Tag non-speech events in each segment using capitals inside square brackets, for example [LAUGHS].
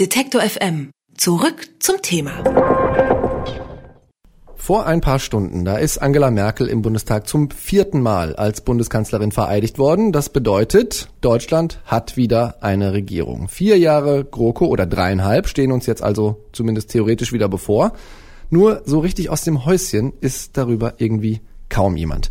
Detektor FM. Zurück zum Thema. Vor ein paar Stunden, da ist Angela Merkel im Bundestag zum vierten Mal als Bundeskanzlerin vereidigt worden. Das bedeutet, Deutschland hat wieder eine Regierung. Vier Jahre GroKo oder dreieinhalb stehen uns jetzt also zumindest theoretisch wieder bevor. Nur so richtig aus dem Häuschen ist darüber irgendwie kaum jemand.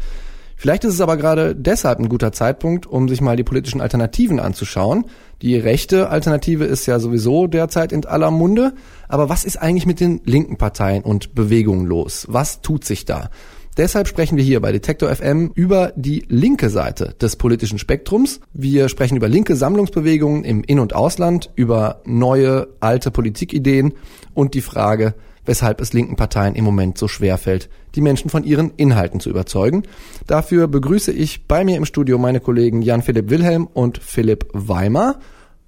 Vielleicht ist es aber gerade deshalb ein guter Zeitpunkt, um sich mal die politischen Alternativen anzuschauen. Die rechte Alternative ist ja sowieso derzeit in aller Munde. Aber was ist eigentlich mit den linken Parteien und Bewegungen los? Was tut sich da? Deshalb sprechen wir hier bei Detektor FM über die linke Seite des politischen Spektrums. Wir sprechen über linke Sammlungsbewegungen im In- und Ausland, über neue, alte Politikideen und die Frage, weshalb es linken Parteien im Moment so schwer fällt, die Menschen von ihren Inhalten zu überzeugen. Dafür begrüße ich bei mir im Studio meine Kollegen Jan-Philipp Wilhelm und Philipp Weimer.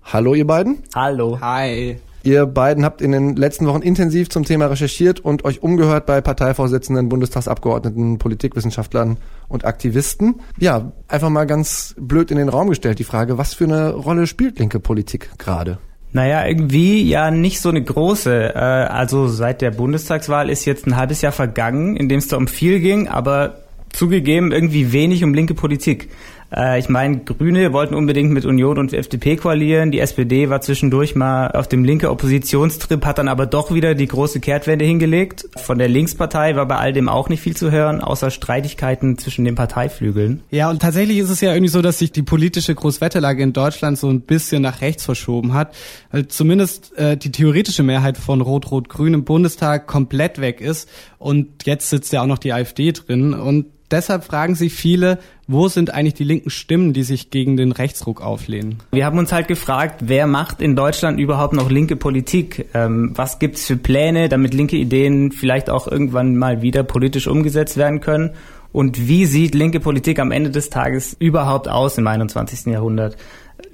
Hallo ihr beiden. Hallo. Hi. Ihr beiden habt in den letzten Wochen intensiv zum Thema recherchiert und euch umgehört bei Parteivorsitzenden, Bundestagsabgeordneten, Politikwissenschaftlern und Aktivisten. Ja, einfach mal ganz blöd in den Raum gestellt die Frage, was für eine Rolle spielt linke Politik gerade? Naja, irgendwie ja nicht so eine große. Äh, also seit der Bundestagswahl ist jetzt ein halbes Jahr vergangen, in dem es da um viel ging, aber zugegeben irgendwie wenig um linke Politik. Äh, ich meine, Grüne wollten unbedingt mit Union und FDP koalieren. Die SPD war zwischendurch mal auf dem linke Oppositionstrip, hat dann aber doch wieder die große Kehrtwende hingelegt. Von der Linkspartei war bei all dem auch nicht viel zu hören, außer Streitigkeiten zwischen den Parteiflügeln. Ja, und tatsächlich ist es ja irgendwie so, dass sich die politische Großwetterlage in Deutschland so ein bisschen nach rechts verschoben hat. Weil zumindest äh, die theoretische Mehrheit von Rot-Rot-Grün im Bundestag komplett weg ist. Und jetzt sitzt ja auch noch die AfD drin. Und deshalb fragen sich viele, wo sind eigentlich die linken Stimmen, die sich gegen den Rechtsruck auflehnen? Wir haben uns halt gefragt, wer macht in Deutschland überhaupt noch linke Politik? Ähm, was gibt's für Pläne, damit linke Ideen vielleicht auch irgendwann mal wieder politisch umgesetzt werden können? Und wie sieht linke Politik am Ende des Tages überhaupt aus im 21. Jahrhundert?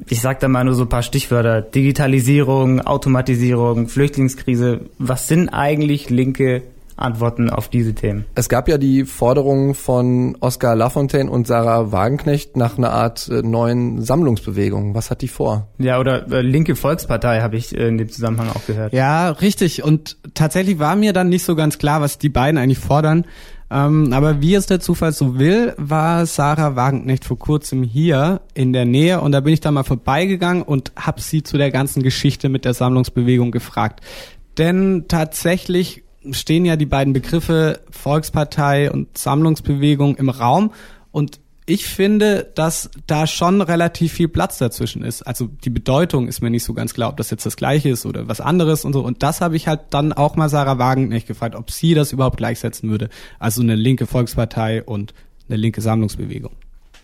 Ich sage da mal nur so ein paar Stichwörter. Digitalisierung, Automatisierung, Flüchtlingskrise. Was sind eigentlich linke Antworten auf diese Themen. Es gab ja die Forderung von Oskar Lafontaine und Sarah Wagenknecht nach einer Art äh, neuen Sammlungsbewegung. Was hat die vor? Ja, oder äh, linke Volkspartei habe ich äh, in dem Zusammenhang auch gehört. Ja, richtig. Und tatsächlich war mir dann nicht so ganz klar, was die beiden eigentlich fordern. Ähm, aber wie es der Zufall so will, war Sarah Wagenknecht vor kurzem hier in der Nähe und da bin ich da mal vorbeigegangen und habe sie zu der ganzen Geschichte mit der Sammlungsbewegung gefragt. Denn tatsächlich stehen ja die beiden Begriffe Volkspartei und Sammlungsbewegung im Raum und ich finde, dass da schon relativ viel Platz dazwischen ist. Also die Bedeutung ist mir nicht so ganz klar, ob das jetzt das Gleiche ist oder was anderes und so. Und das habe ich halt dann auch mal Sarah Wagenknecht gefragt, ob sie das überhaupt gleichsetzen würde. Also eine linke Volkspartei und eine linke Sammlungsbewegung.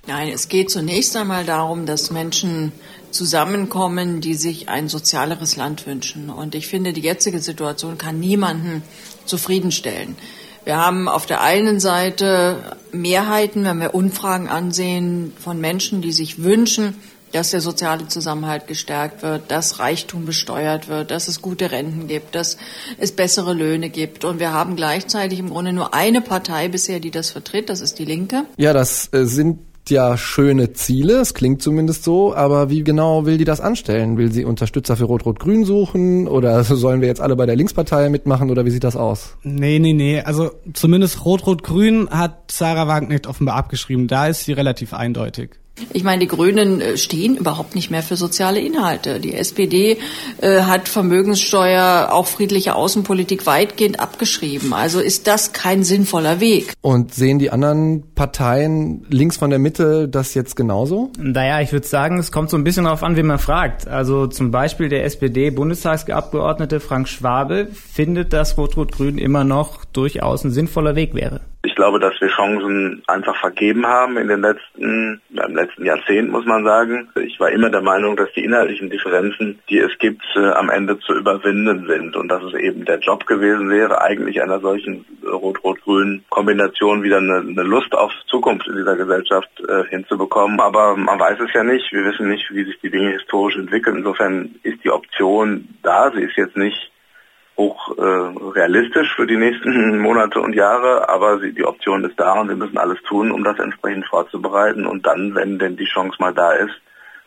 Nein, es geht zunächst einmal darum, dass Menschen zusammenkommen, die sich ein sozialeres Land wünschen. Und ich finde, die jetzige Situation kann niemanden zufriedenstellen. Wir haben auf der einen Seite Mehrheiten, wenn wir Umfragen ansehen, von Menschen, die sich wünschen, dass der soziale Zusammenhalt gestärkt wird, dass Reichtum besteuert wird, dass es gute Renten gibt, dass es bessere Löhne gibt. Und wir haben gleichzeitig im Grunde nur eine Partei bisher, die das vertritt, das ist die Linke. Ja, das äh, sind ja schöne Ziele, es klingt zumindest so, aber wie genau will die das anstellen? Will sie Unterstützer für Rot-Rot-Grün suchen oder [LAUGHS] sollen wir jetzt alle bei der Linkspartei mitmachen oder wie sieht das aus? Nee, nee, nee, also zumindest Rot-Rot-Grün hat Sarah Wagenknecht offenbar abgeschrieben, da ist sie relativ eindeutig. Ich meine, die Grünen äh, stehen überhaupt nicht mehr für soziale Inhalte. Die SPD äh, hat Vermögenssteuer, auch friedliche Außenpolitik weitgehend abgeschrieben. Also ist das kein sinnvoller Weg. Und sehen die anderen Parteien links von der Mitte das jetzt genauso? Naja, ich würde sagen, es kommt so ein bisschen darauf an, wen man fragt. Also zum Beispiel der SPD-Bundestagsabgeordnete Frank Schwabe findet, dass Rot-Rot-Grün immer noch durchaus ein sinnvoller Weg wäre. Ich glaube, dass wir Chancen einfach vergeben haben in den letzten, im letzten Jahrzehnt, muss man sagen. Ich war immer der Meinung, dass die inhaltlichen Differenzen, die es gibt, äh, am Ende zu überwinden sind und dass es eben der Job gewesen wäre, eigentlich einer solchen rot-rot-grünen Kombination wieder eine, eine, Lust auf Zukunft in dieser Gesellschaft äh, hinzubekommen. Aber man weiß es ja nicht. Wir wissen nicht, wie sich die Dinge historisch entwickeln. Insofern ist die Option da. Sie ist jetzt nicht hoch äh, realistisch für die nächsten [LAUGHS] Monate und Jahre, aber sie, die Option ist da und wir müssen alles tun, um das entsprechend vorzubereiten und dann, wenn denn die Chance mal da ist,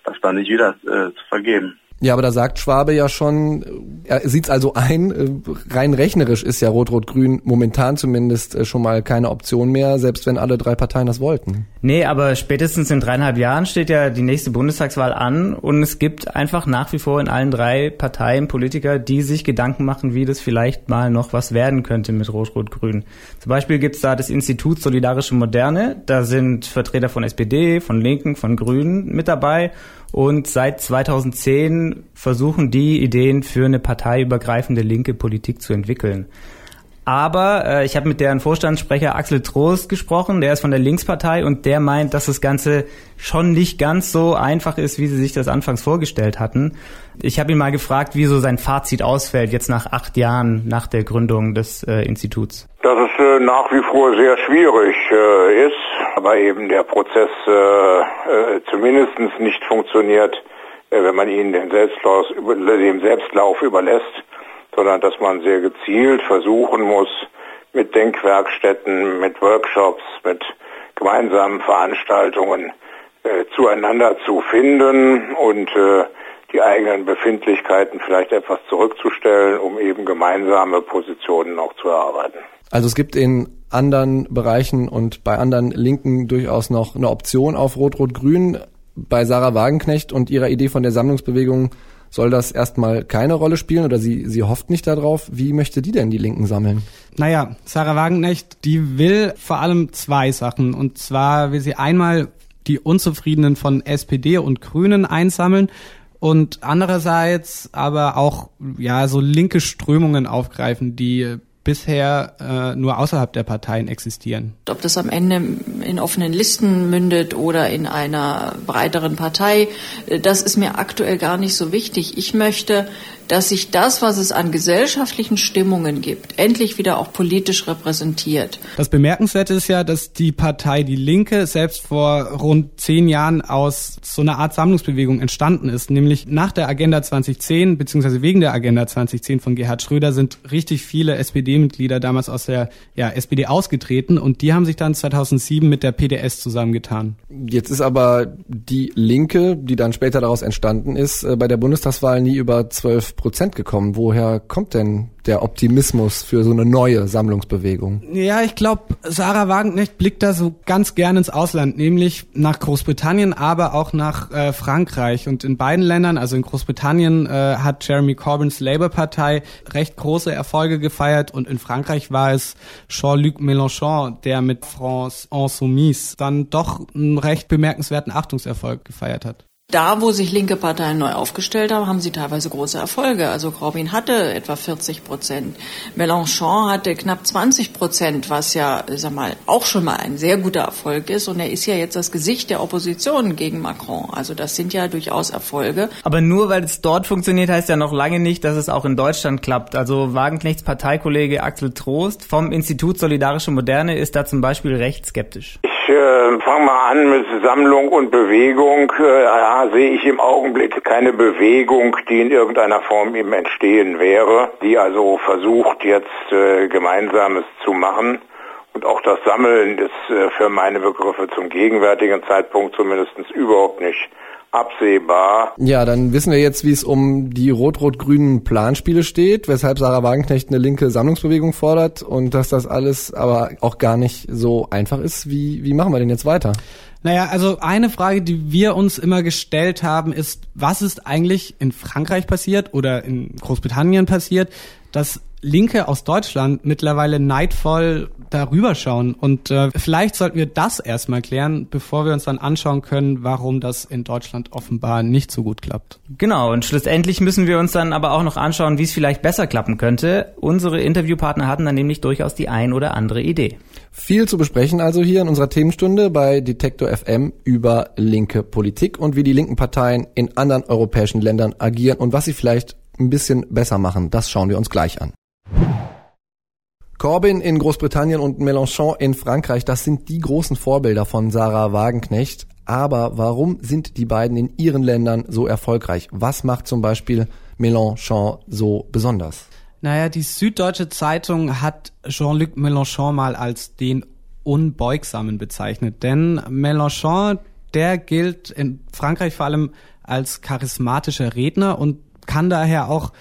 das dann nicht wieder äh, zu vergeben. Ja, aber da sagt Schwabe ja schon, er sieht es also ein, äh, rein rechnerisch ist ja Rot-Rot-Grün momentan zumindest äh, schon mal keine Option mehr, selbst wenn alle drei Parteien das wollten. Nee, aber spätestens in dreieinhalb Jahren steht ja die nächste Bundestagswahl an und es gibt einfach nach wie vor in allen drei Parteien Politiker, die sich Gedanken machen, wie das vielleicht mal noch was werden könnte mit Rot-Rot-Grün. Zum Beispiel gibt's da das Institut Solidarische Moderne, da sind Vertreter von SPD, von Linken, von Grünen mit dabei und seit 2010 versuchen die Ideen für eine parteiübergreifende linke Politik zu entwickeln. Aber äh, ich habe mit deren Vorstandssprecher Axel Trost gesprochen, der ist von der Linkspartei und der meint, dass das Ganze schon nicht ganz so einfach ist, wie sie sich das anfangs vorgestellt hatten. Ich habe ihn mal gefragt, wie so sein Fazit ausfällt, jetzt nach acht Jahren nach der Gründung des äh, Instituts. Dass es äh, nach wie vor sehr schwierig äh, ist, aber eben der Prozess äh, äh, zumindest nicht funktioniert, äh, wenn man ihn den Selbstlauf, dem Selbstlauf überlässt, sondern dass man sehr gezielt versuchen muss, mit Denkwerkstätten, mit Workshops, mit gemeinsamen Veranstaltungen äh, zueinander zu finden und äh, die eigenen Befindlichkeiten vielleicht etwas zurückzustellen, um eben gemeinsame Positionen auch zu erarbeiten. Also es gibt in anderen Bereichen und bei anderen Linken durchaus noch eine Option auf Rot-Rot-Grün. Bei Sarah Wagenknecht und ihrer Idee von der Sammlungsbewegung soll das erstmal keine Rolle spielen oder sie, sie hofft nicht darauf. Wie möchte die denn die Linken sammeln? Naja, Sarah Wagenknecht, die will vor allem zwei Sachen. Und zwar will sie einmal die Unzufriedenen von SPD und Grünen einsammeln und andererseits aber auch ja so linke Strömungen aufgreifen, die bisher äh, nur außerhalb der Parteien existieren. Ob das am Ende in offenen Listen mündet oder in einer breiteren Partei, äh, das ist mir aktuell gar nicht so wichtig. Ich möchte, dass sich das, was es an gesellschaftlichen Stimmungen gibt, endlich wieder auch politisch repräsentiert. Das Bemerkenswerte ist ja, dass die Partei Die Linke selbst vor rund zehn Jahren aus so einer Art Sammlungsbewegung entstanden ist. Nämlich nach der Agenda 2010 beziehungsweise wegen der Agenda 2010 von Gerhard Schröder sind richtig viele SPD-Mitglieder damals aus der ja, SPD ausgetreten und die haben sich dann 2007 mit der PDS zusammengetan. Jetzt ist aber die Linke, die dann später daraus entstanden ist, äh, bei der Bundestagswahl nie über 12 Prozent gekommen. Woher kommt denn der Optimismus für so eine neue Sammlungsbewegung? Ja, ich glaube, Sarah Wagenknecht blickt da so ganz gern ins Ausland, nämlich nach Großbritannien, aber auch nach äh, Frankreich. Und in beiden Ländern, also in Großbritannien, äh, hat Jeremy Corbyns Labour-Partei recht große Erfolge gefeiert und in Frankreich war es Jean-Luc Mélenchon, der mit France Insoumise dann doch einen recht bemerkenswerten Achtungserfolg gefeiert hat. Da, wo sich linke Parteien neu aufgestellt haben, haben sie teilweise große Erfolge. Also Corbyn hatte etwa 40 Prozent. Mélenchon hatte knapp 20 Prozent, was ja, sag mal, auch schon mal ein sehr guter Erfolg ist. Und er ist ja jetzt das Gesicht der Opposition gegen Macron. Also das sind ja durchaus Erfolge. Aber nur weil es dort funktioniert, heißt ja noch lange nicht, dass es auch in Deutschland klappt. Also Wagenknechts Parteikollege Axel Trost vom Institut Solidarische Moderne ist da zum Beispiel recht skeptisch. Äh, fange mal an mit Sammlung und Bewegung. Äh, ja, sehe ich im Augenblick keine Bewegung, die in irgendeiner Form eben entstehen wäre, die also versucht jetzt äh, Gemeinsames zu machen. Und auch das Sammeln ist äh, für meine Begriffe zum gegenwärtigen Zeitpunkt zumindest überhaupt nicht absehbar. Ja, dann wissen wir jetzt, wie es um die rot-rot-grünen Planspiele steht, weshalb Sarah Wagenknecht eine linke Sammlungsbewegung fordert und dass das alles aber auch gar nicht so einfach ist. Wie, wie machen wir denn jetzt weiter? Naja, also eine Frage, die wir uns immer gestellt haben, ist, was ist eigentlich in Frankreich passiert oder in Großbritannien passiert, dass Linke aus Deutschland mittlerweile neidvoll darüber schauen. Und äh, vielleicht sollten wir das erstmal klären, bevor wir uns dann anschauen können, warum das in Deutschland offenbar nicht so gut klappt. Genau, und schlussendlich müssen wir uns dann aber auch noch anschauen, wie es vielleicht besser klappen könnte. Unsere Interviewpartner hatten dann nämlich durchaus die ein oder andere Idee. Viel zu besprechen also hier in unserer Themenstunde bei Detektor FM über linke Politik und wie die linken Parteien in anderen europäischen Ländern agieren und was sie vielleicht ein bisschen besser machen. Das schauen wir uns gleich an. Corbyn in Großbritannien und Mélenchon in Frankreich, das sind die großen Vorbilder von Sarah Wagenknecht. Aber warum sind die beiden in ihren Ländern so erfolgreich? Was macht zum Beispiel Mélenchon so besonders? Naja, die Süddeutsche Zeitung hat Jean-Luc Mélenchon mal als den Unbeugsamen bezeichnet. Denn Mélenchon, der gilt in Frankreich vor allem als charismatischer Redner und kann daher auch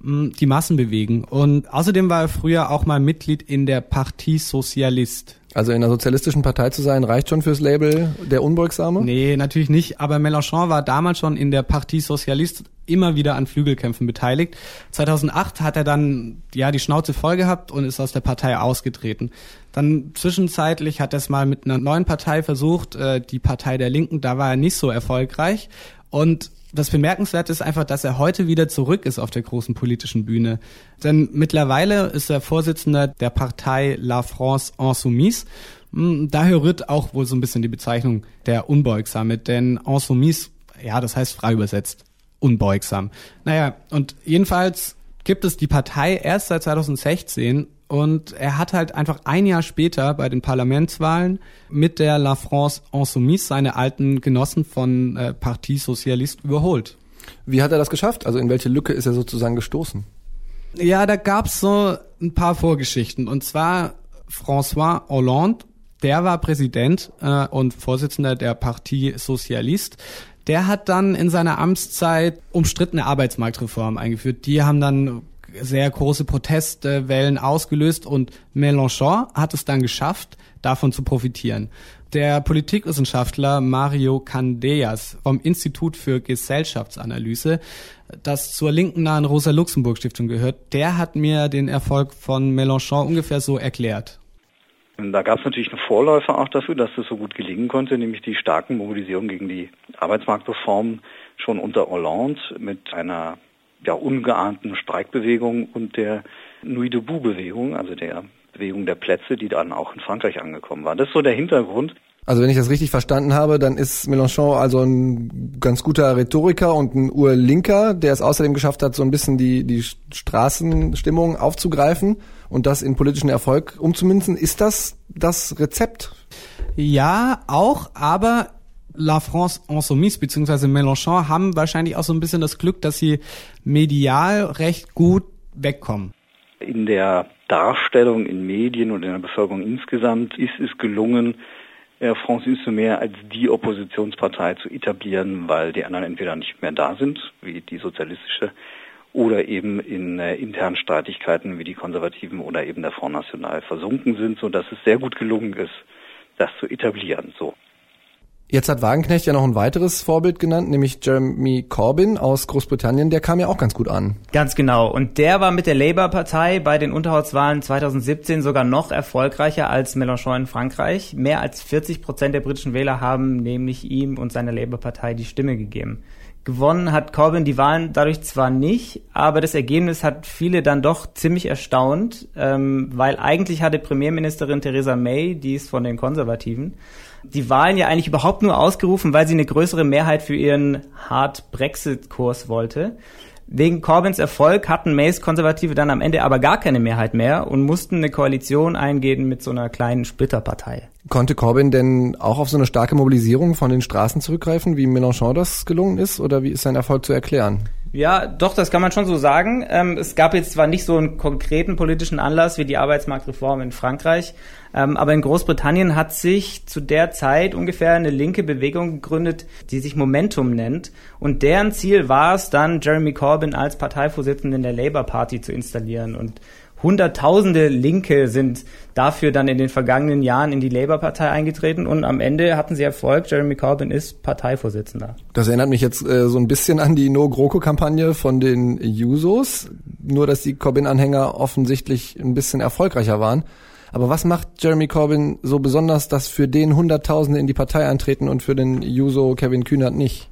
die Massen bewegen. Und außerdem war er früher auch mal Mitglied in der Partie Socialiste. Also in einer sozialistischen Partei zu sein, reicht schon fürs Label der Unbeugsame? Nee, natürlich nicht. Aber Mélenchon war damals schon in der Partie Socialiste immer wieder an Flügelkämpfen beteiligt. 2008 hat er dann ja die Schnauze voll gehabt und ist aus der Partei ausgetreten. Dann zwischenzeitlich hat er es mal mit einer neuen Partei versucht, äh, die Partei der Linken. Da war er nicht so erfolgreich. Und das Bemerkenswerte ist einfach, dass er heute wieder zurück ist auf der großen politischen Bühne. Denn mittlerweile ist er Vorsitzender der Partei La France Insoumise. Hm, daher rührt auch wohl so ein bisschen die Bezeichnung der Unbeugsame, denn Insoumise, ja, das heißt frei übersetzt, unbeugsam. Naja, und jedenfalls gibt es die Partei erst seit 2016 und er hat halt einfach ein Jahr später bei den Parlamentswahlen mit der La France Insoumise seine alten Genossen von äh, Parti Socialiste überholt. Wie hat er das geschafft? Also in welche Lücke ist er sozusagen gestoßen? Ja, da gab's so ein paar Vorgeschichten. Und zwar François Hollande, der war Präsident äh, und Vorsitzender der Parti Socialiste. Der hat dann in seiner Amtszeit umstrittene Arbeitsmarktreformen eingeführt. Die haben dann sehr große Protestwellen ausgelöst und Mélenchon hat es dann geschafft, davon zu profitieren. Der Politikwissenschaftler Mario Candeas vom Institut für Gesellschaftsanalyse, das zur linken nahen Rosa-Luxemburg-Stiftung gehört, der hat mir den Erfolg von Mélenchon ungefähr so erklärt. Da gab es natürlich einen Vorläufer auch dafür, dass das so gut gelingen konnte, nämlich die starken Mobilisierungen gegen die Arbeitsmarktreformen schon unter Hollande mit einer ja, ungeahnten Streikbewegung und der Nuit debout-Bewegung, also der Bewegung der Plätze, die dann auch in Frankreich angekommen war. Das ist so der Hintergrund. Also wenn ich das richtig verstanden habe, dann ist Mélenchon also ein ganz guter Rhetoriker und ein Urlinker, der es außerdem geschafft hat, so ein bisschen die, die Straßenstimmung aufzugreifen und das in politischen Erfolg umzumünzen. Ist das das Rezept? Ja, auch, aber La France Insoumise bzw. Mélenchon haben wahrscheinlich auch so ein bisschen das Glück, dass sie medial recht gut wegkommen. In der Darstellung in Medien und in der Bevölkerung insgesamt ist es gelungen, France Insoumise als die Oppositionspartei zu etablieren, weil die anderen entweder nicht mehr da sind, wie die sozialistische, oder eben in äh, internen Streitigkeiten wie die Konservativen oder eben der Front National versunken sind, so dass es sehr gut gelungen ist, das zu etablieren. So. Jetzt hat Wagenknecht ja noch ein weiteres Vorbild genannt, nämlich Jeremy Corbyn aus Großbritannien. Der kam ja auch ganz gut an. Ganz genau. Und der war mit der Labour-Partei bei den Unterhauswahlen 2017 sogar noch erfolgreicher als Mélenchon in Frankreich. Mehr als 40 Prozent der britischen Wähler haben nämlich ihm und seiner Labour-Partei die Stimme gegeben. Gewonnen hat Corbyn die Wahlen dadurch zwar nicht, aber das Ergebnis hat viele dann doch ziemlich erstaunt, ähm, weil eigentlich hatte Premierministerin Theresa May, die ist von den Konservativen, die Wahlen ja eigentlich überhaupt nur ausgerufen, weil sie eine größere Mehrheit für ihren Hard Brexit-Kurs wollte. Wegen Corbyns Erfolg hatten Mays Konservative dann am Ende aber gar keine Mehrheit mehr und mussten eine Koalition eingehen mit so einer kleinen Splitterpartei. Konnte Corbyn denn auch auf so eine starke Mobilisierung von den Straßen zurückgreifen, wie Mélenchon das gelungen ist, oder wie ist sein Erfolg zu erklären? Ja, doch, das kann man schon so sagen. Ähm, es gab jetzt zwar nicht so einen konkreten politischen Anlass wie die Arbeitsmarktreform in Frankreich, ähm, aber in Großbritannien hat sich zu der Zeit ungefähr eine linke Bewegung gegründet, die sich Momentum nennt. Und deren Ziel war es dann, Jeremy Corbyn als Parteivorsitzenden der Labour Party zu installieren. Und Hunderttausende Linke sind dafür dann in den vergangenen Jahren in die Labour-Partei eingetreten und am Ende hatten sie Erfolg. Jeremy Corbyn ist Parteivorsitzender. Das erinnert mich jetzt äh, so ein bisschen an die No-GroKo-Kampagne von den Jusos, nur dass die Corbyn-Anhänger offensichtlich ein bisschen erfolgreicher waren. Aber was macht Jeremy Corbyn so besonders, dass für den Hunderttausende in die Partei eintreten und für den Juso Kevin Kühnert nicht?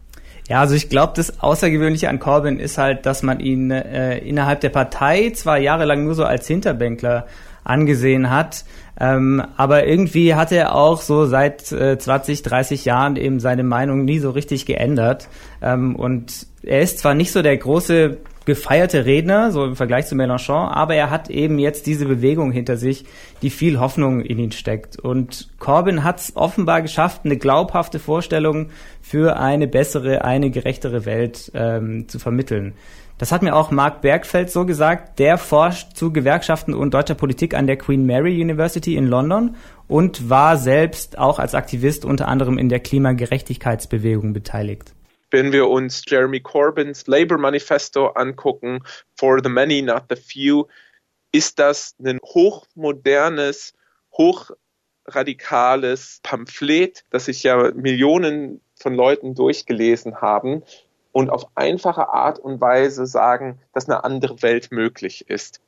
Ja, also ich glaube, das Außergewöhnliche an Corbyn ist halt, dass man ihn äh, innerhalb der Partei zwar jahrelang nur so als Hinterbänkler angesehen hat, ähm, aber irgendwie hat er auch so seit äh, 20, 30 Jahren eben seine Meinung nie so richtig geändert. Ähm, und er ist zwar nicht so der große gefeierte Redner, so im Vergleich zu Mélenchon, aber er hat eben jetzt diese Bewegung hinter sich, die viel Hoffnung in ihn steckt. Und Corbyn hat es offenbar geschafft, eine glaubhafte Vorstellung für eine bessere, eine gerechtere Welt ähm, zu vermitteln. Das hat mir auch Mark Bergfeld so gesagt. Der forscht zu Gewerkschaften und deutscher Politik an der Queen Mary University in London und war selbst auch als Aktivist unter anderem in der Klimagerechtigkeitsbewegung beteiligt Wenn wir uns Jeremy Corbyns Labour Manifesto angucken, For the Many, Not the Few, ist das ein hochmodernes, hochradikales Pamphlet, das sich ja Millionen von Leuten durchgelesen haben und auf einfache Art und Weise sagen, dass eine andere Welt möglich ist.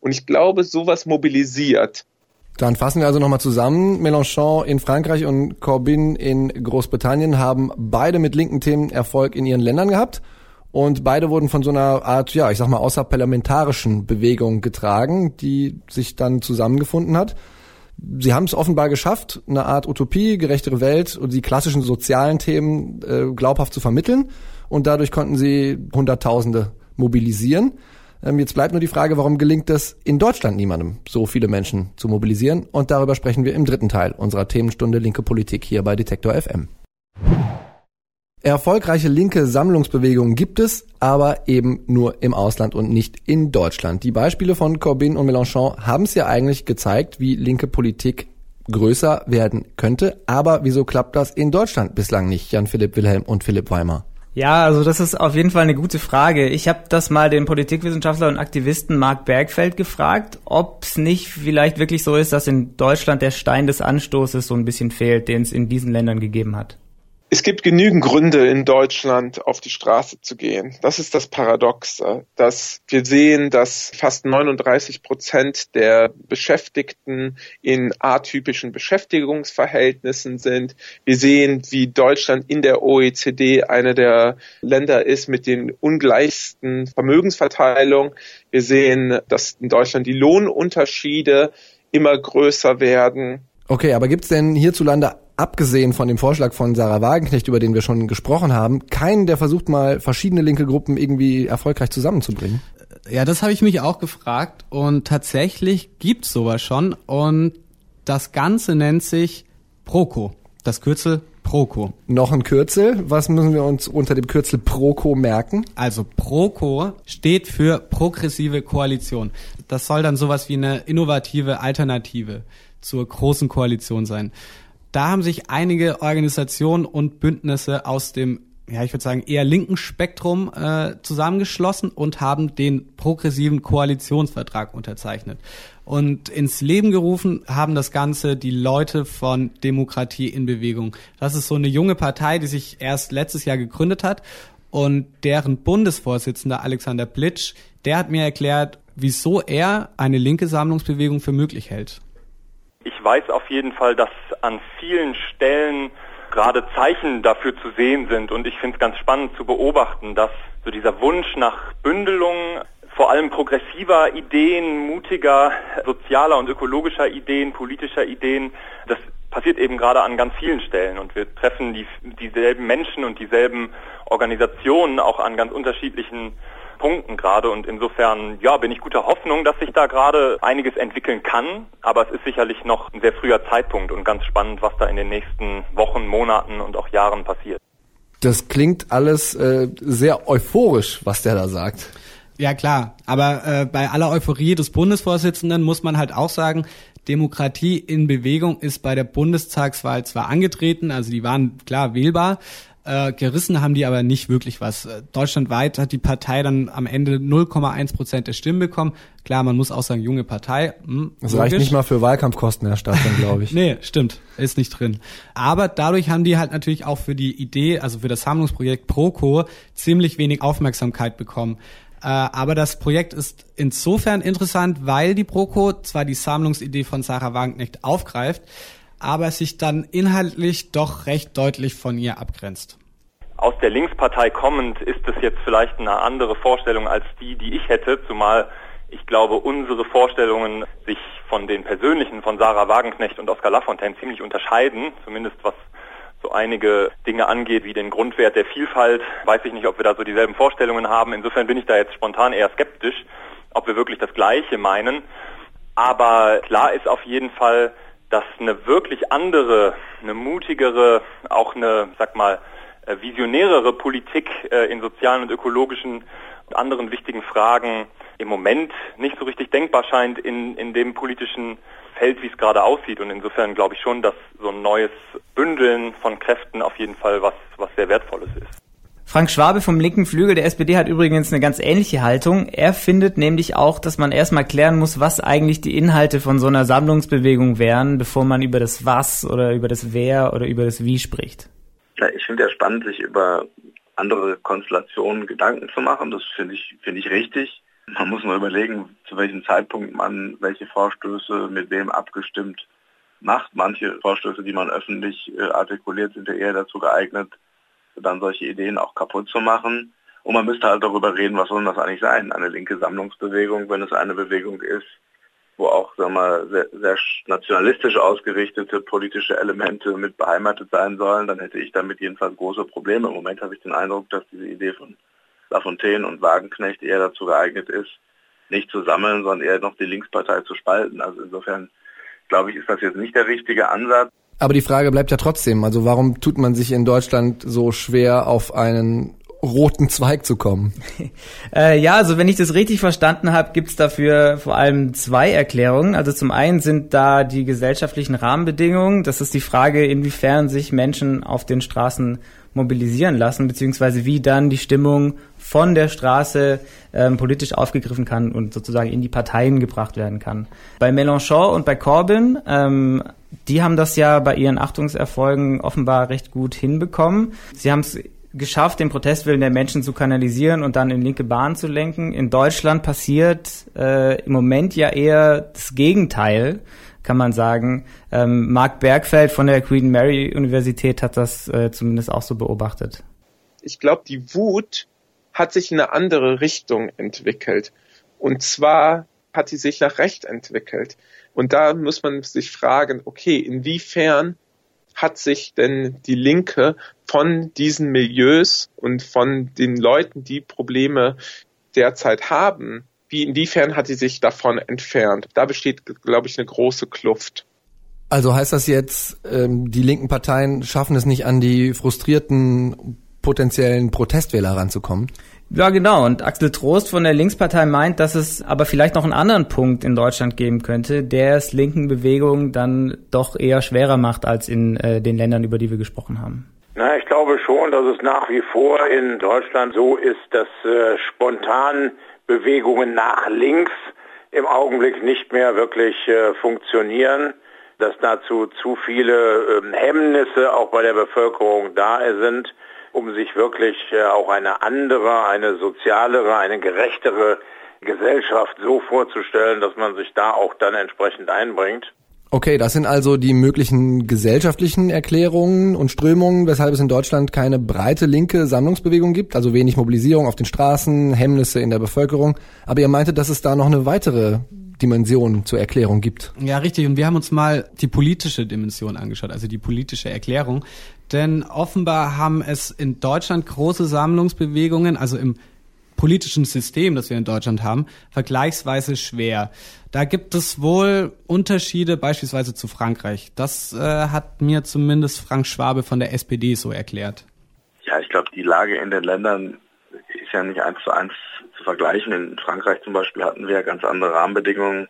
Und ich glaube, sowas mobilisiert. Dann fassen wir also nochmal zusammen. Mélenchon in Frankreich und Corbyn in Großbritannien haben beide mit linken Themen Erfolg in ihren Ländern gehabt. Und beide wurden von so einer Art, ja, ich sag mal, außerparlamentarischen Bewegung getragen, die sich dann zusammengefunden hat. Sie haben es offenbar geschafft, eine Art Utopie, gerechtere Welt und die klassischen sozialen Themen äh, glaubhaft zu vermitteln. Und dadurch konnten sie Hunderttausende mobilisieren. Ähm, jetzt bleibt nur die Frage, warum gelingt es in Deutschland niemandem, so viele Menschen zu mobilisieren? Und darüber sprechen wir im dritten Teil unserer Themenstunde Linke Politik hier bei Detektor FM. Erfolgreiche linke Sammlungsbewegungen gibt es, aber eben nur im Ausland und nicht in Deutschland. Die Beispiele von Corbyn und Mélenchon haben es ja eigentlich gezeigt, wie linke Politik größer werden könnte. Aber wieso klappt das in Deutschland bislang nicht, Jan-Philipp Wilhelm und Philipp Weimar? Ja, also das ist auf jeden Fall eine gute Frage. Ich habe das mal den Politikwissenschaftler und Aktivisten Marc Bergfeld gefragt, ob es nicht vielleicht wirklich so ist, dass in Deutschland der Stein des Anstoßes so ein bisschen fehlt, den es in diesen Ländern gegeben hat. Es gibt genügend Gründe in Deutschland auf die Straße zu gehen. Das ist das Paradoxe, dass wir sehen, dass fast 39 Prozent der Beschäftigten in atypischen Beschäftigungsverhältnissen sind. Wir sehen, wie Deutschland in der OECD eine der Länder ist mit den ungleichsten Vermögensverteilung. Wir sehen, dass in Deutschland die Lohnunterschiede immer größer werden. Okay, aber gibt es denn hierzulande abgesehen von dem Vorschlag von Sarah Wagenknecht, über den wir schon gesprochen haben, keinen, der versucht mal verschiedene linke Gruppen irgendwie erfolgreich zusammenzubringen? Ja, das habe ich mich auch gefragt und tatsächlich gibt's sowas schon und das Ganze nennt sich Proco. Das Kürzel Proco. Noch ein Kürzel. Was müssen wir uns unter dem Kürzel Proco merken? Also Proco steht für progressive Koalition. Das soll dann sowas wie eine innovative Alternative zur großen Koalition sein. Da haben sich einige Organisationen und Bündnisse aus dem ja, ich würde sagen, eher linken Spektrum äh, zusammengeschlossen und haben den progressiven Koalitionsvertrag unterzeichnet. Und ins Leben gerufen haben das Ganze die Leute von Demokratie in Bewegung. Das ist so eine junge Partei, die sich erst letztes Jahr gegründet hat und deren Bundesvorsitzender Alexander Plitsch, der hat mir erklärt, wieso er eine linke Sammlungsbewegung für möglich hält. Ich weiß auf jeden Fall, dass an vielen Stellen gerade Zeichen dafür zu sehen sind. Und ich finde es ganz spannend zu beobachten, dass so dieser Wunsch nach Bündelung vor allem progressiver Ideen, mutiger, sozialer und ökologischer Ideen, politischer Ideen, das passiert eben gerade an ganz vielen Stellen. Und wir treffen die, dieselben Menschen und dieselben Organisationen auch an ganz unterschiedlichen Punkten gerade und insofern ja bin ich guter Hoffnung, dass sich da gerade einiges entwickeln kann, aber es ist sicherlich noch ein sehr früher Zeitpunkt und ganz spannend, was da in den nächsten Wochen, Monaten und auch Jahren passiert. Das klingt alles äh, sehr euphorisch, was der da sagt. Ja klar, aber äh, bei aller Euphorie des Bundesvorsitzenden muss man halt auch sagen, Demokratie in Bewegung ist bei der Bundestagswahl zwar angetreten, also die waren klar wählbar, äh, gerissen haben die aber nicht wirklich was. Äh, deutschlandweit hat die Partei dann am Ende 0,1 Prozent der Stimmen bekommen. Klar, man muss auch sagen, junge Partei. Hm, das reicht nicht mal für Wahlkampfkosten erstatten, glaube ich. [LAUGHS] nee, stimmt, ist nicht drin. Aber dadurch haben die halt natürlich auch für die Idee, also für das Sammlungsprojekt Proco, ziemlich wenig Aufmerksamkeit bekommen. Äh, aber das Projekt ist insofern interessant, weil die Proco zwar die Sammlungsidee von Sarah Wagenknecht aufgreift, aber sich dann inhaltlich doch recht deutlich von ihr abgrenzt. Aus der Linkspartei kommend ist es jetzt vielleicht eine andere Vorstellung als die, die ich hätte, zumal ich glaube, unsere Vorstellungen sich von den persönlichen von Sarah Wagenknecht und Oskar Lafontaine ziemlich unterscheiden, zumindest was so einige Dinge angeht, wie den Grundwert der Vielfalt, weiß ich nicht, ob wir da so dieselben Vorstellungen haben. Insofern bin ich da jetzt spontan eher skeptisch, ob wir wirklich das Gleiche meinen. Aber klar ist auf jeden Fall, dass eine wirklich andere, eine mutigere, auch eine, sag mal, äh, visionärere Politik äh, in sozialen und ökologischen und anderen wichtigen Fragen im Moment nicht so richtig denkbar scheint in, in dem politischen Feld, wie es gerade aussieht. Und insofern glaube ich schon, dass so ein neues Bündeln von Kräften auf jeden Fall was, was sehr Wertvolles ist. Frank Schwabe vom linken Flügel der SPD hat übrigens eine ganz ähnliche Haltung. Er findet nämlich auch, dass man erstmal klären muss, was eigentlich die Inhalte von so einer Sammlungsbewegung wären, bevor man über das Was oder über das Wer oder über das Wie spricht. Ja, ich finde ja spannend, sich über andere Konstellationen Gedanken zu machen. Das finde ich, finde ich richtig. Man muss nur überlegen, zu welchem Zeitpunkt man welche Vorstöße mit wem abgestimmt macht. Manche Vorstöße, die man öffentlich äh, artikuliert, sind ja eher dazu geeignet, dann solche Ideen auch kaputt zu machen. Und man müsste halt darüber reden, was soll das eigentlich sein? Eine linke Sammlungsbewegung, wenn es eine Bewegung ist, wo auch sagen wir, sehr, sehr nationalistisch ausgerichtete politische Elemente mit beheimatet sein sollen, dann hätte ich damit jedenfalls große Probleme. Im Moment habe ich den Eindruck, dass diese Idee von Lafontaine und Wagenknecht eher dazu geeignet ist, nicht zu sammeln, sondern eher noch die Linkspartei zu spalten. Also insofern glaube ich, ist das jetzt nicht der richtige Ansatz. Aber die Frage bleibt ja trotzdem, also warum tut man sich in Deutschland so schwer auf einen roten Zweig zu kommen. [LAUGHS] äh, ja, also wenn ich das richtig verstanden habe, gibt's dafür vor allem zwei Erklärungen. Also zum einen sind da die gesellschaftlichen Rahmenbedingungen. Das ist die Frage, inwiefern sich Menschen auf den Straßen mobilisieren lassen, beziehungsweise wie dann die Stimmung von der Straße ähm, politisch aufgegriffen kann und sozusagen in die Parteien gebracht werden kann. Bei Mélenchon und bei Corbyn, ähm, die haben das ja bei ihren Achtungserfolgen offenbar recht gut hinbekommen. Sie haben es geschafft, den Protestwillen der Menschen zu kanalisieren und dann in linke Bahn zu lenken. In Deutschland passiert äh, im Moment ja eher das Gegenteil, kann man sagen. Ähm, Marc Bergfeld von der Queen Mary Universität hat das äh, zumindest auch so beobachtet. Ich glaube, die Wut hat sich in eine andere Richtung entwickelt. Und zwar hat sie sich nach rechts entwickelt. Und da muss man sich fragen, okay, inwiefern hat sich denn die Linke von diesen Milieus und von den Leuten, die Probleme derzeit haben, wie inwiefern hat sie sich davon entfernt? Da besteht, glaube ich, eine große Kluft. Also heißt das jetzt, ähm, die linken Parteien schaffen es nicht an die frustrierten potenziellen Protestwähler ranzukommen? Ja, genau. Und Axel Trost von der Linkspartei meint, dass es aber vielleicht noch einen anderen Punkt in Deutschland geben könnte, der es linken Bewegungen dann doch eher schwerer macht als in äh, den Ländern, über die wir gesprochen haben. Na, ich glaube schon, dass es nach wie vor in Deutschland so ist, dass äh, spontan Bewegungen nach links im Augenblick nicht mehr wirklich äh, funktionieren, dass dazu zu viele äh, Hemmnisse auch bei der Bevölkerung da sind um sich wirklich äh, auch eine andere, eine sozialere, eine gerechtere Gesellschaft so vorzustellen, dass man sich da auch dann entsprechend einbringt. Okay, das sind also die möglichen gesellschaftlichen Erklärungen und Strömungen, weshalb es in Deutschland keine breite linke Sammlungsbewegung gibt, also wenig Mobilisierung auf den Straßen, Hemmnisse in der Bevölkerung. Aber ihr meintet, dass es da noch eine weitere Dimension zur Erklärung gibt. Ja, richtig. Und wir haben uns mal die politische Dimension angeschaut, also die politische Erklärung. Denn offenbar haben es in Deutschland große Sammlungsbewegungen, also im politischen System, das wir in Deutschland haben, vergleichsweise schwer. Da gibt es wohl Unterschiede beispielsweise zu Frankreich. Das äh, hat mir zumindest Frank Schwabe von der SPD so erklärt. Ja, ich glaube, die Lage in den Ländern ist ja nicht eins zu eins zu vergleichen. In Frankreich zum Beispiel hatten wir ganz andere Rahmenbedingungen,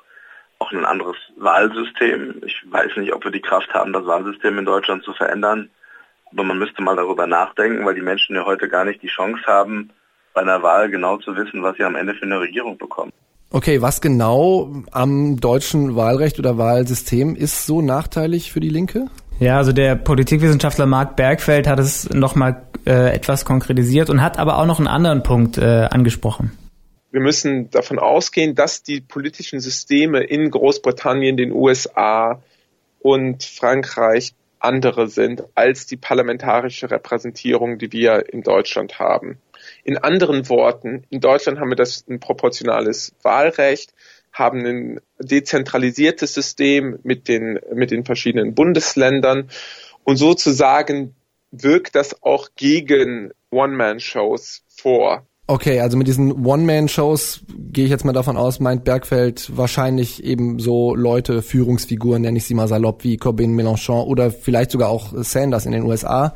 auch ein anderes Wahlsystem. Ich weiß nicht, ob wir die Kraft haben, das Wahlsystem in Deutschland zu verändern. Aber man müsste mal darüber nachdenken, weil die Menschen ja heute gar nicht die Chance haben, bei einer Wahl genau zu wissen, was sie am Ende für eine Regierung bekommen. Okay, was genau am deutschen Wahlrecht oder Wahlsystem ist so nachteilig für die Linke? Ja, also der Politikwissenschaftler Marc Bergfeld hat es nochmal äh, etwas konkretisiert und hat aber auch noch einen anderen Punkt äh, angesprochen. Wir müssen davon ausgehen, dass die politischen Systeme in Großbritannien, den USA und Frankreich andere sind als die parlamentarische Repräsentierung, die wir in Deutschland haben. In anderen Worten, in Deutschland haben wir das ein proportionales Wahlrecht, haben ein dezentralisiertes System mit den, mit den verschiedenen Bundesländern und sozusagen wirkt das auch gegen One-Man-Shows vor. Okay, also mit diesen One-Man-Shows gehe ich jetzt mal davon aus, meint Bergfeld wahrscheinlich eben so Leute, Führungsfiguren, nenne ich sie mal salopp, wie Corbyn, Mélenchon oder vielleicht sogar auch Sanders in den USA,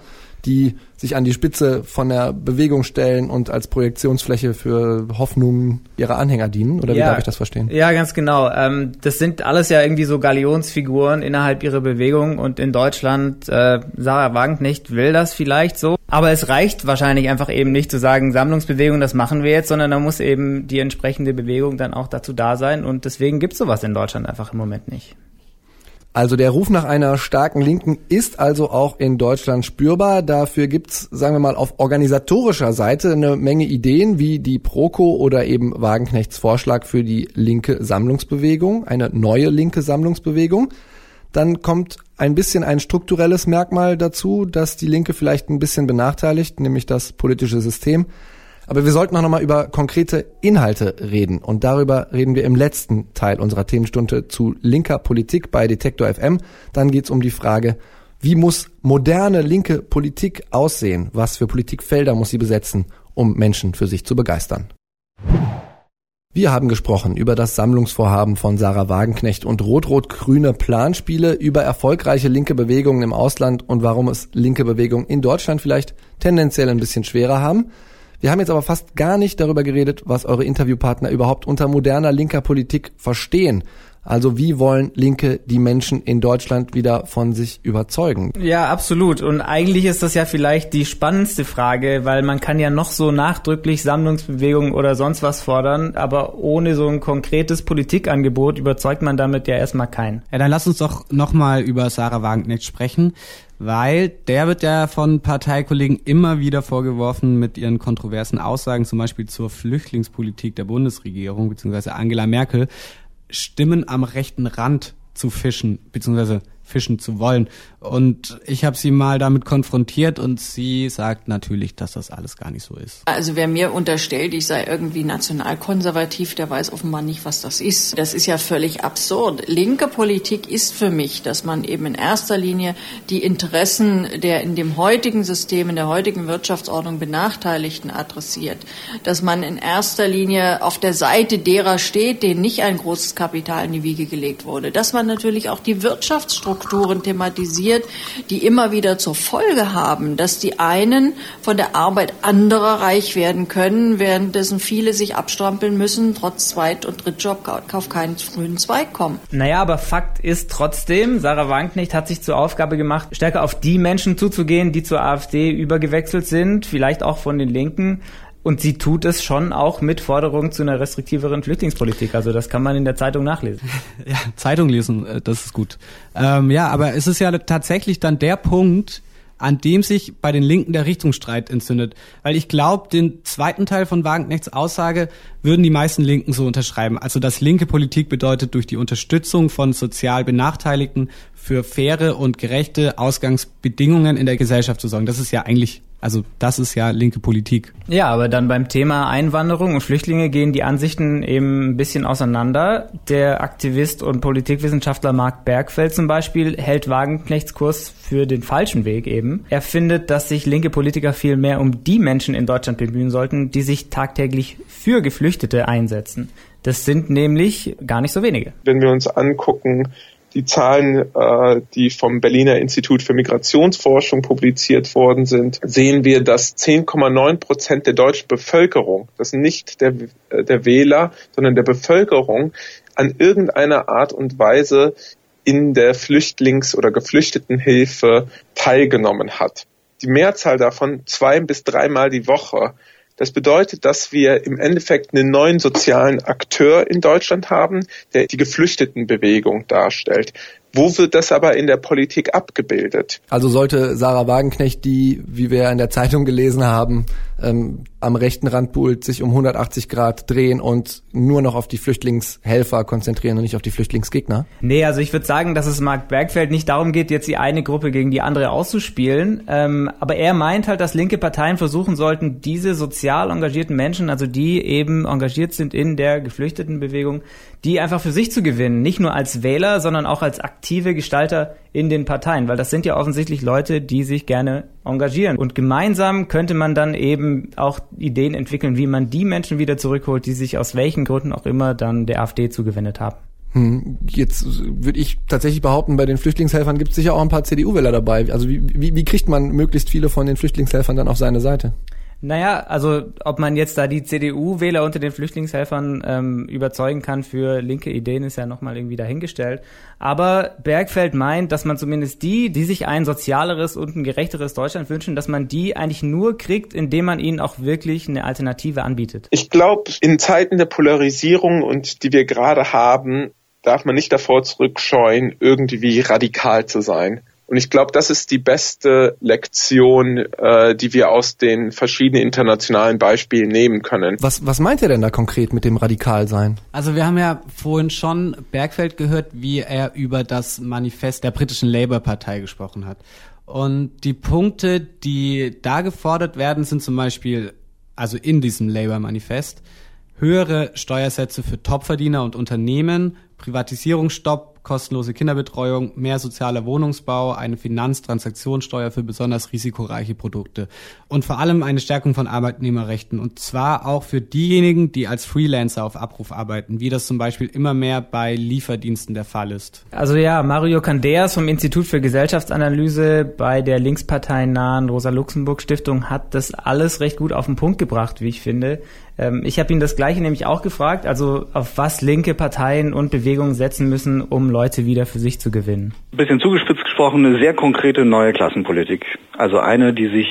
die sich an die Spitze von der Bewegung stellen und als Projektionsfläche für Hoffnungen ihrer Anhänger dienen? Oder wie Ja. darf ich das verstehen? Ja, ganz genau. Ähm, das sind alles ja irgendwie so Galionsfiguren innerhalb ihrer Bewegung und in Deutschland, äh, Sarah Wagenknecht will das vielleicht so. Aber es reicht wahrscheinlich einfach eben nicht zu sagen, Sammlungsbewegung, das machen wir jetzt, sondern da muss eben die entsprechende Bewegung dann auch dazu da sein und deswegen gibt's sowas in Deutschland einfach im Moment nicht. Also der Ruf nach einer starken Linken ist also auch in Deutschland spürbar. Dafür gibt's, sagen wir mal, auf organisatorischer Seite eine Menge Ideen, wie die Proko oder eben Wagenknechts Vorschlag für die linke Sammlungsbewegung, eine neue linke Sammlungsbewegung. Dann kommt ein bisschen ein strukturelles Merkmal dazu, das die Linke vielleicht ein bisschen benachteiligt, nämlich das politische System. Aber wir sollten auch nochmal über konkrete Inhalte reden. Und darüber reden wir im letzten Teil unserer Themenstunde zu linker Politik bei Detektor FM. Dann geht's um die Frage, wie muss moderne linke Politik aussehen? Was für Politikfelder muss sie besetzen, um Menschen für sich zu begeistern? Wir haben gesprochen über das Sammlungsvorhaben von Sarah Wagenknecht und rot-rot-grüne Planspiele, über erfolgreiche linke Bewegungen im Ausland und warum es linke Bewegungen in Deutschland vielleicht tendenziell ein bisschen schwerer haben. Wir haben jetzt aber fast gar nicht darüber geredet, was eure Interviewpartner überhaupt unter moderner linker Politik verstehen. Also wie wollen Linke die Menschen in Deutschland wieder von sich überzeugen? Ja, absolut. Und eigentlich ist das ja vielleicht die spannendste Frage, weil man kann ja noch so nachdrücklich Sammlungsbewegungen oder sonst was fordern, aber ohne so ein konkretes Politikangebot überzeugt man damit ja erstmal keinen. Ja, dann lass uns doch nochmal über Sarah Wagenknecht sprechen, weil der wird ja von Parteikollegen immer wieder vorgeworfen mit ihren kontroversen Aussagen, zum Beispiel zur Flüchtlingspolitik der Bundesregierung bzw. Angela Merkel, Stimmen am rechten Rand zu fischen bzw. fischen zu wollen. Und ich habe sie mal damit konfrontiert und sie sagt natürlich, dass das alles gar nicht so ist. Also wer mir unterstellt, ich sei irgendwie nationalkonservativ, der weiß offenbar nicht, was das ist. Das ist ja völlig absurd. Linke Politik ist für mich, dass man eben in erster Linie die Interessen der in dem heutigen System, in der heutigen Wirtschaftsordnung Benachteiligten adressiert. Dass man in erster Linie auf der Seite derer steht, denen nicht ein großes Kapital in die Wiege gelegt wurde. Dass man natürlich auch die Wirtschaftsstrukturen thematisiert, die immer wieder zur Folge haben, dass die einen von der Arbeit anderer reich werden können, währenddessen viele sich abstrampeln müssen, trotz Zweit- und Drittjob auf keinen frühen Zweig kommen. Naja, aber Fakt ist trotzdem, Sarah Wagenknecht hat sich zur Aufgabe gemacht, stärker auf die Menschen zuzugehen, die zur AfD übergewechselt sind, vielleicht auch von den Linken. Und sie tut es schon auch mit Forderungen zu einer restriktiveren Flüchtlingspolitik. Also das kann man in der Zeitung nachlesen. [LAUGHS] Ja, Zeitung lesen, äh, das ist gut. Ähm, ja, aber es ist ja tatsächlich dann der Punkt, an dem sich bei den Linken der Richtungsstreit entzündet. Weil ich glaube, den zweiten Teil von Wagenknechts Aussage würden die meisten Linken so unterschreiben. Also, dass linke Politik bedeutet, durch die Unterstützung von sozial Benachteiligten für faire und gerechte Ausgangsbedingungen in der Gesellschaft zu sorgen. Das ist ja eigentlich, also das ist ja linke Politik. Ja, aber dann beim Thema Einwanderung und Flüchtlinge gehen die Ansichten eben ein bisschen auseinander. Der Aktivist und Politikwissenschaftler Marc Bergfeld zum Beispiel hält Wagenknechts Kurs für den falschen Weg eben. Er findet, dass sich linke Politiker viel mehr um die Menschen in Deutschland bemühen sollten, die sich tagtäglich für Geflüchtete einsetzen. Das sind nämlich gar nicht so wenige. Wenn wir uns angucken, die Zahlen, äh, die vom Berliner Institut für Migrationsforschung publiziert worden sind, sehen wir, dass 10,9 Prozent der deutschen Bevölkerung, das nicht der, äh, der Wähler, sondern der Bevölkerung, an irgendeiner Art und Weise in der Flüchtlings- oder Geflüchtetenhilfe teilgenommen hat. Die Mehrzahl davon zwei bis dreimal die Woche. Das bedeutet, dass wir im Endeffekt einen neuen sozialen Akteur in Deutschland haben, der die Geflüchtetenbewegung darstellt. Wo wird das aber in der Politik abgebildet? Also sollte Sarah Wagenknecht, die, wie wir in der Zeitung gelesen haben, ähm, am rechten Rand buhlt, sich um 180 Grad drehen und nur noch auf die Flüchtlingshelfer konzentrieren und nicht auf die Flüchtlingsgegner? Nee, also ich würde sagen, dass es Marc Bergfeld nicht darum geht, jetzt die eine Gruppe gegen die andere auszuspielen. Ähm, aber er meint halt, dass linke Parteien versuchen sollten, diese sozial engagierten Menschen, also die eben engagiert sind in der Geflüchtetenbewegung, die einfach für sich zu gewinnen. Nicht nur als Wähler, sondern auch als aktive Gestalter in den Parteien. Weil das sind ja offensichtlich Leute, die sich gerne engagieren. Und gemeinsam könnte man dann eben auch Ideen entwickeln, wie man die Menschen wieder zurückholt, die sich aus welchen Gründen auch immer dann der AfD zugewendet haben. Hm, jetzt würde ich tatsächlich behaupten, bei den Flüchtlingshelfern gibt es sicher auch ein paar CDU-Wähler dabei. Also wie, wie, wie kriegt man möglichst viele von den Flüchtlingshelfern dann auf seine Seite? Naja, also ob man jetzt da die CDU-Wähler unter den Flüchtlingshelfern ähm, überzeugen kann für linke Ideen, ist ja nochmal irgendwie dahingestellt. Aber Bergfeld meint, dass man zumindest die, die sich ein sozialeres und ein gerechteres Deutschland wünschen, dass man die eigentlich nur kriegt, indem man ihnen auch wirklich eine Alternative anbietet. Ich glaube, in Zeiten der Polarisierung und die wir gerade haben, darf man nicht davor zurückscheuen, irgendwie radikal zu sein. Und ich glaube, das ist die beste Lektion, äh, die wir aus den verschiedenen internationalen Beispielen nehmen können. Was, was meint er denn da konkret mit dem Radikalsein? Also wir haben ja vorhin schon Bergfeld gehört, wie er über das Manifest der britischen Labour-Partei gesprochen hat. Und die Punkte, die da gefordert werden, sind zum Beispiel, also in diesem Labour-Manifest, höhere Steuersätze für Topverdiener und Unternehmen, Privatisierungsstopp, kostenlose Kinderbetreuung, mehr sozialer Wohnungsbau, eine Finanztransaktionssteuer für besonders risikoreiche Produkte und vor allem eine Stärkung von Arbeitnehmerrechten und zwar auch für diejenigen, die als Freelancer auf Abruf arbeiten, wie das zum Beispiel immer mehr bei Lieferdiensten der Fall ist. Also ja, Mario Candeas vom Institut für Gesellschaftsanalyse bei der linksparteinahen Rosa-Luxemburg-Stiftung hat das alles recht gut auf den Punkt gebracht, wie ich finde. Ähm, ich habe ihn das Gleiche nämlich auch gefragt, also auf was linke Parteien und Bewegungen setzen müssen, um Leute wieder für sich zu gewinnen. Bisschen zugespitzt gesprochen, eine sehr konkrete neue Klassenpolitik. Also eine, die sich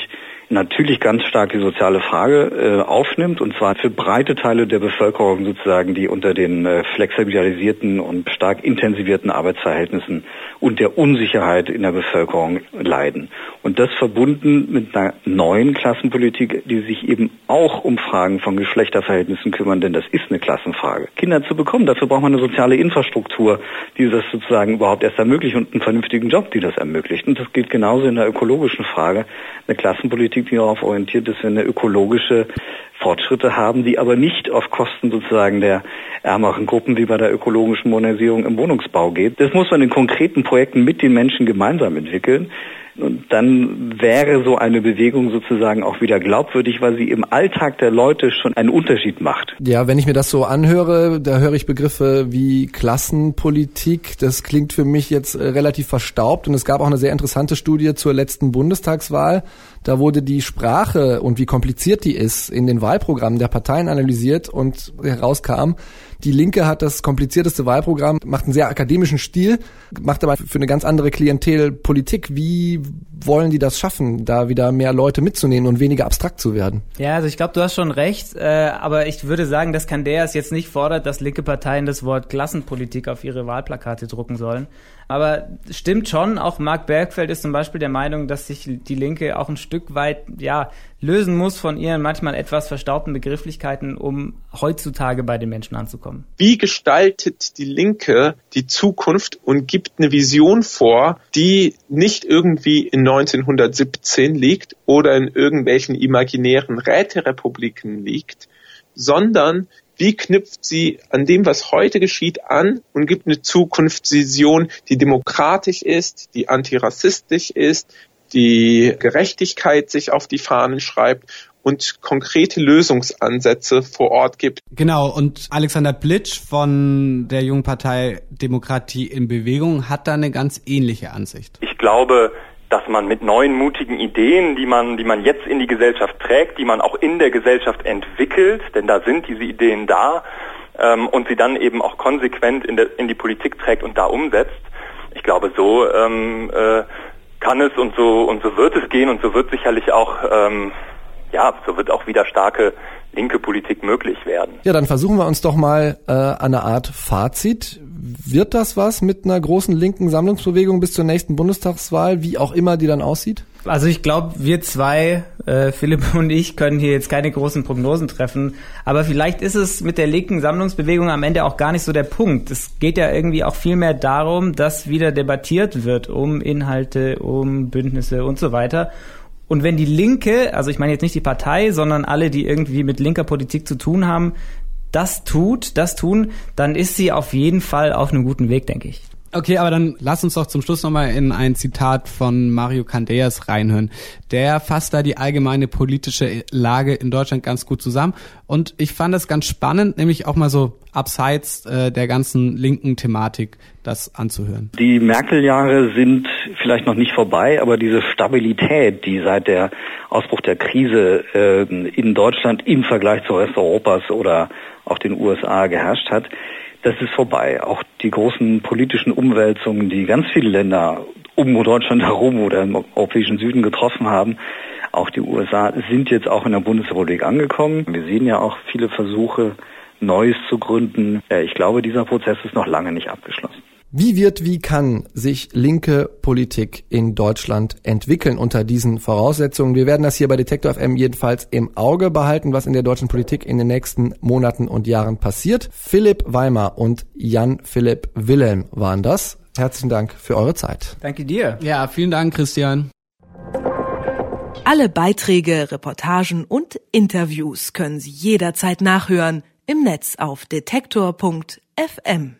natürlich ganz stark die soziale Frage äh, aufnimmt und zwar für breite Teile der Bevölkerung sozusagen, die unter den äh, flexibilisierten und stark intensivierten Arbeitsverhältnissen und der Unsicherheit in der Bevölkerung leiden. Und das verbunden mit einer neuen Klassenpolitik, die sich eben auch um Fragen von Geschlechterverhältnissen kümmern, denn das ist eine Klassenfrage. Kinder zu bekommen, dafür braucht man eine soziale Infrastruktur, die das sozusagen überhaupt erst ermöglicht und einen vernünftigen Job, die das ermöglicht. Und das gilt genauso in der ökologischen Frage. Eine Klassenpolitik, die darauf orientiert ist, eine ökologische Fortschritte haben, die aber nicht auf Kosten sozusagen der ärmeren Gruppen wie bei der ökologischen Modernisierung im Wohnungsbau geht. Das muss man in konkreten Projekten mit den Menschen gemeinsam entwickeln. Und dann wäre so eine Bewegung sozusagen auch wieder glaubwürdig, weil sie im Alltag der Leute schon einen Unterschied macht. Ja, wenn ich mir das so anhöre, da höre ich Begriffe wie Klassenpolitik. Das klingt für mich jetzt äh, relativ verstaubt. Und es gab auch eine sehr interessante Studie zur letzten Bundestagswahl. Da wurde die Sprache und wie kompliziert die ist in den Wahlprogrammen der Parteien analysiert und herauskam, die Linke hat das komplizierteste Wahlprogramm, macht einen sehr akademischen Stil, macht aber für eine ganz andere Klientel Politik. Wie wollen die das schaffen, da wieder mehr Leute mitzunehmen und weniger abstrakt zu werden? Ja, also ich glaube, du hast schon recht, äh, aber ich würde sagen, dass Candeas jetzt nicht fordert, dass linke Parteien das Wort Klassenpolitik auf ihre Wahlplakate drucken sollen. Aber stimmt schon, auch Marc Bergfeld ist zum Beispiel der Meinung, dass sich die Linke auch ein Stück weit ja, lösen muss von ihren manchmal etwas verstaubten Begrifflichkeiten, um heutzutage bei den Menschen anzukommen. Wie gestaltet die Linke die Zukunft und gibt eine Vision vor, die nicht irgendwie in 1917 liegt oder in irgendwelchen imaginären Räterepubliken liegt, sondern wie knüpft sie an dem, was heute geschieht, an und gibt eine Zukunftsvision, die demokratisch ist, die antirassistisch ist, die Gerechtigkeit sich auf die Fahnen schreibt und konkrete Lösungsansätze vor Ort gibt. Genau, und Alexander Blitsch von der jungen Partei Demokratie in Bewegung hat da eine ganz ähnliche Ansicht. Ich glaube, dass man mit neuen mutigen Ideen, die man, die man jetzt in die Gesellschaft trägt, die man auch in der Gesellschaft entwickelt, denn da sind diese Ideen da, ähm, und sie dann eben auch konsequent in, der, in die Politik trägt und da umsetzt. Ich glaube, so ähm, äh, kann es und so und so wird es gehen und so wird sicherlich auch ähm, ja, so wird auch wieder starke linke Politik möglich werden. Ja, dann versuchen wir uns doch mal äh, eine Art Fazit. Wird das was mit einer großen linken Sammlungsbewegung bis zur nächsten Bundestagswahl, wie auch immer die dann aussieht? Also ich glaube, wir zwei, äh, Philipp [LAUGHS] und ich, können hier jetzt keine großen Prognosen treffen. Aber vielleicht ist es mit der linken Sammlungsbewegung am Ende auch gar nicht so der Punkt. Es geht ja irgendwie auch viel mehr darum, dass wieder debattiert wird um Inhalte, um Bündnisse und so weiter. Und wenn die Linke, also ich meine jetzt nicht die Partei, sondern alle, die irgendwie mit linker Politik zu tun haben, das tut, das tun, dann ist sie auf jeden Fall auf einem guten Weg, denke ich. Okay, aber dann lass uns doch zum Schluss nochmal in ein Zitat von Mario Candeas reinhören. Der fasst da die allgemeine politische Lage in Deutschland ganz gut zusammen. Und ich fand das ganz spannend, nämlich auch mal so abseits äh, der ganzen linken Thematik das anzuhören. Die Merkel-Jahre sind vielleicht noch nicht vorbei, aber diese Stabilität, die seit der Ausbruch der Krise äh, in Deutschland im Vergleich zu Rest Europas oder auch den USA geherrscht hat, das ist vorbei. Auch die großen politischen Umwälzungen, die ganz viele Länder um Deutschland herum oder im europäischen Süden getroffen haben, auch die USA sind jetzt auch in der Bundesrepublik angekommen. Wir sehen ja auch viele Versuche, Neues zu gründen. Äh, ich glaube, dieser Prozess ist noch lange nicht abgeschlossen. Wie wird, wie kann sich linke Politik in Deutschland entwickeln unter diesen Voraussetzungen? Wir werden das hier bei Detektor FM jedenfalls im Auge behalten, was in der deutschen Politik in den nächsten Monaten und Jahren passiert. Philipp Weimar und Jan Philipp Wilhelm waren das. Herzlichen Dank für eure Zeit. Danke dir. Ja, vielen Dank, Christian. Alle Beiträge, Reportagen und Interviews können Sie jederzeit nachhören im Netz auf detektor.fm.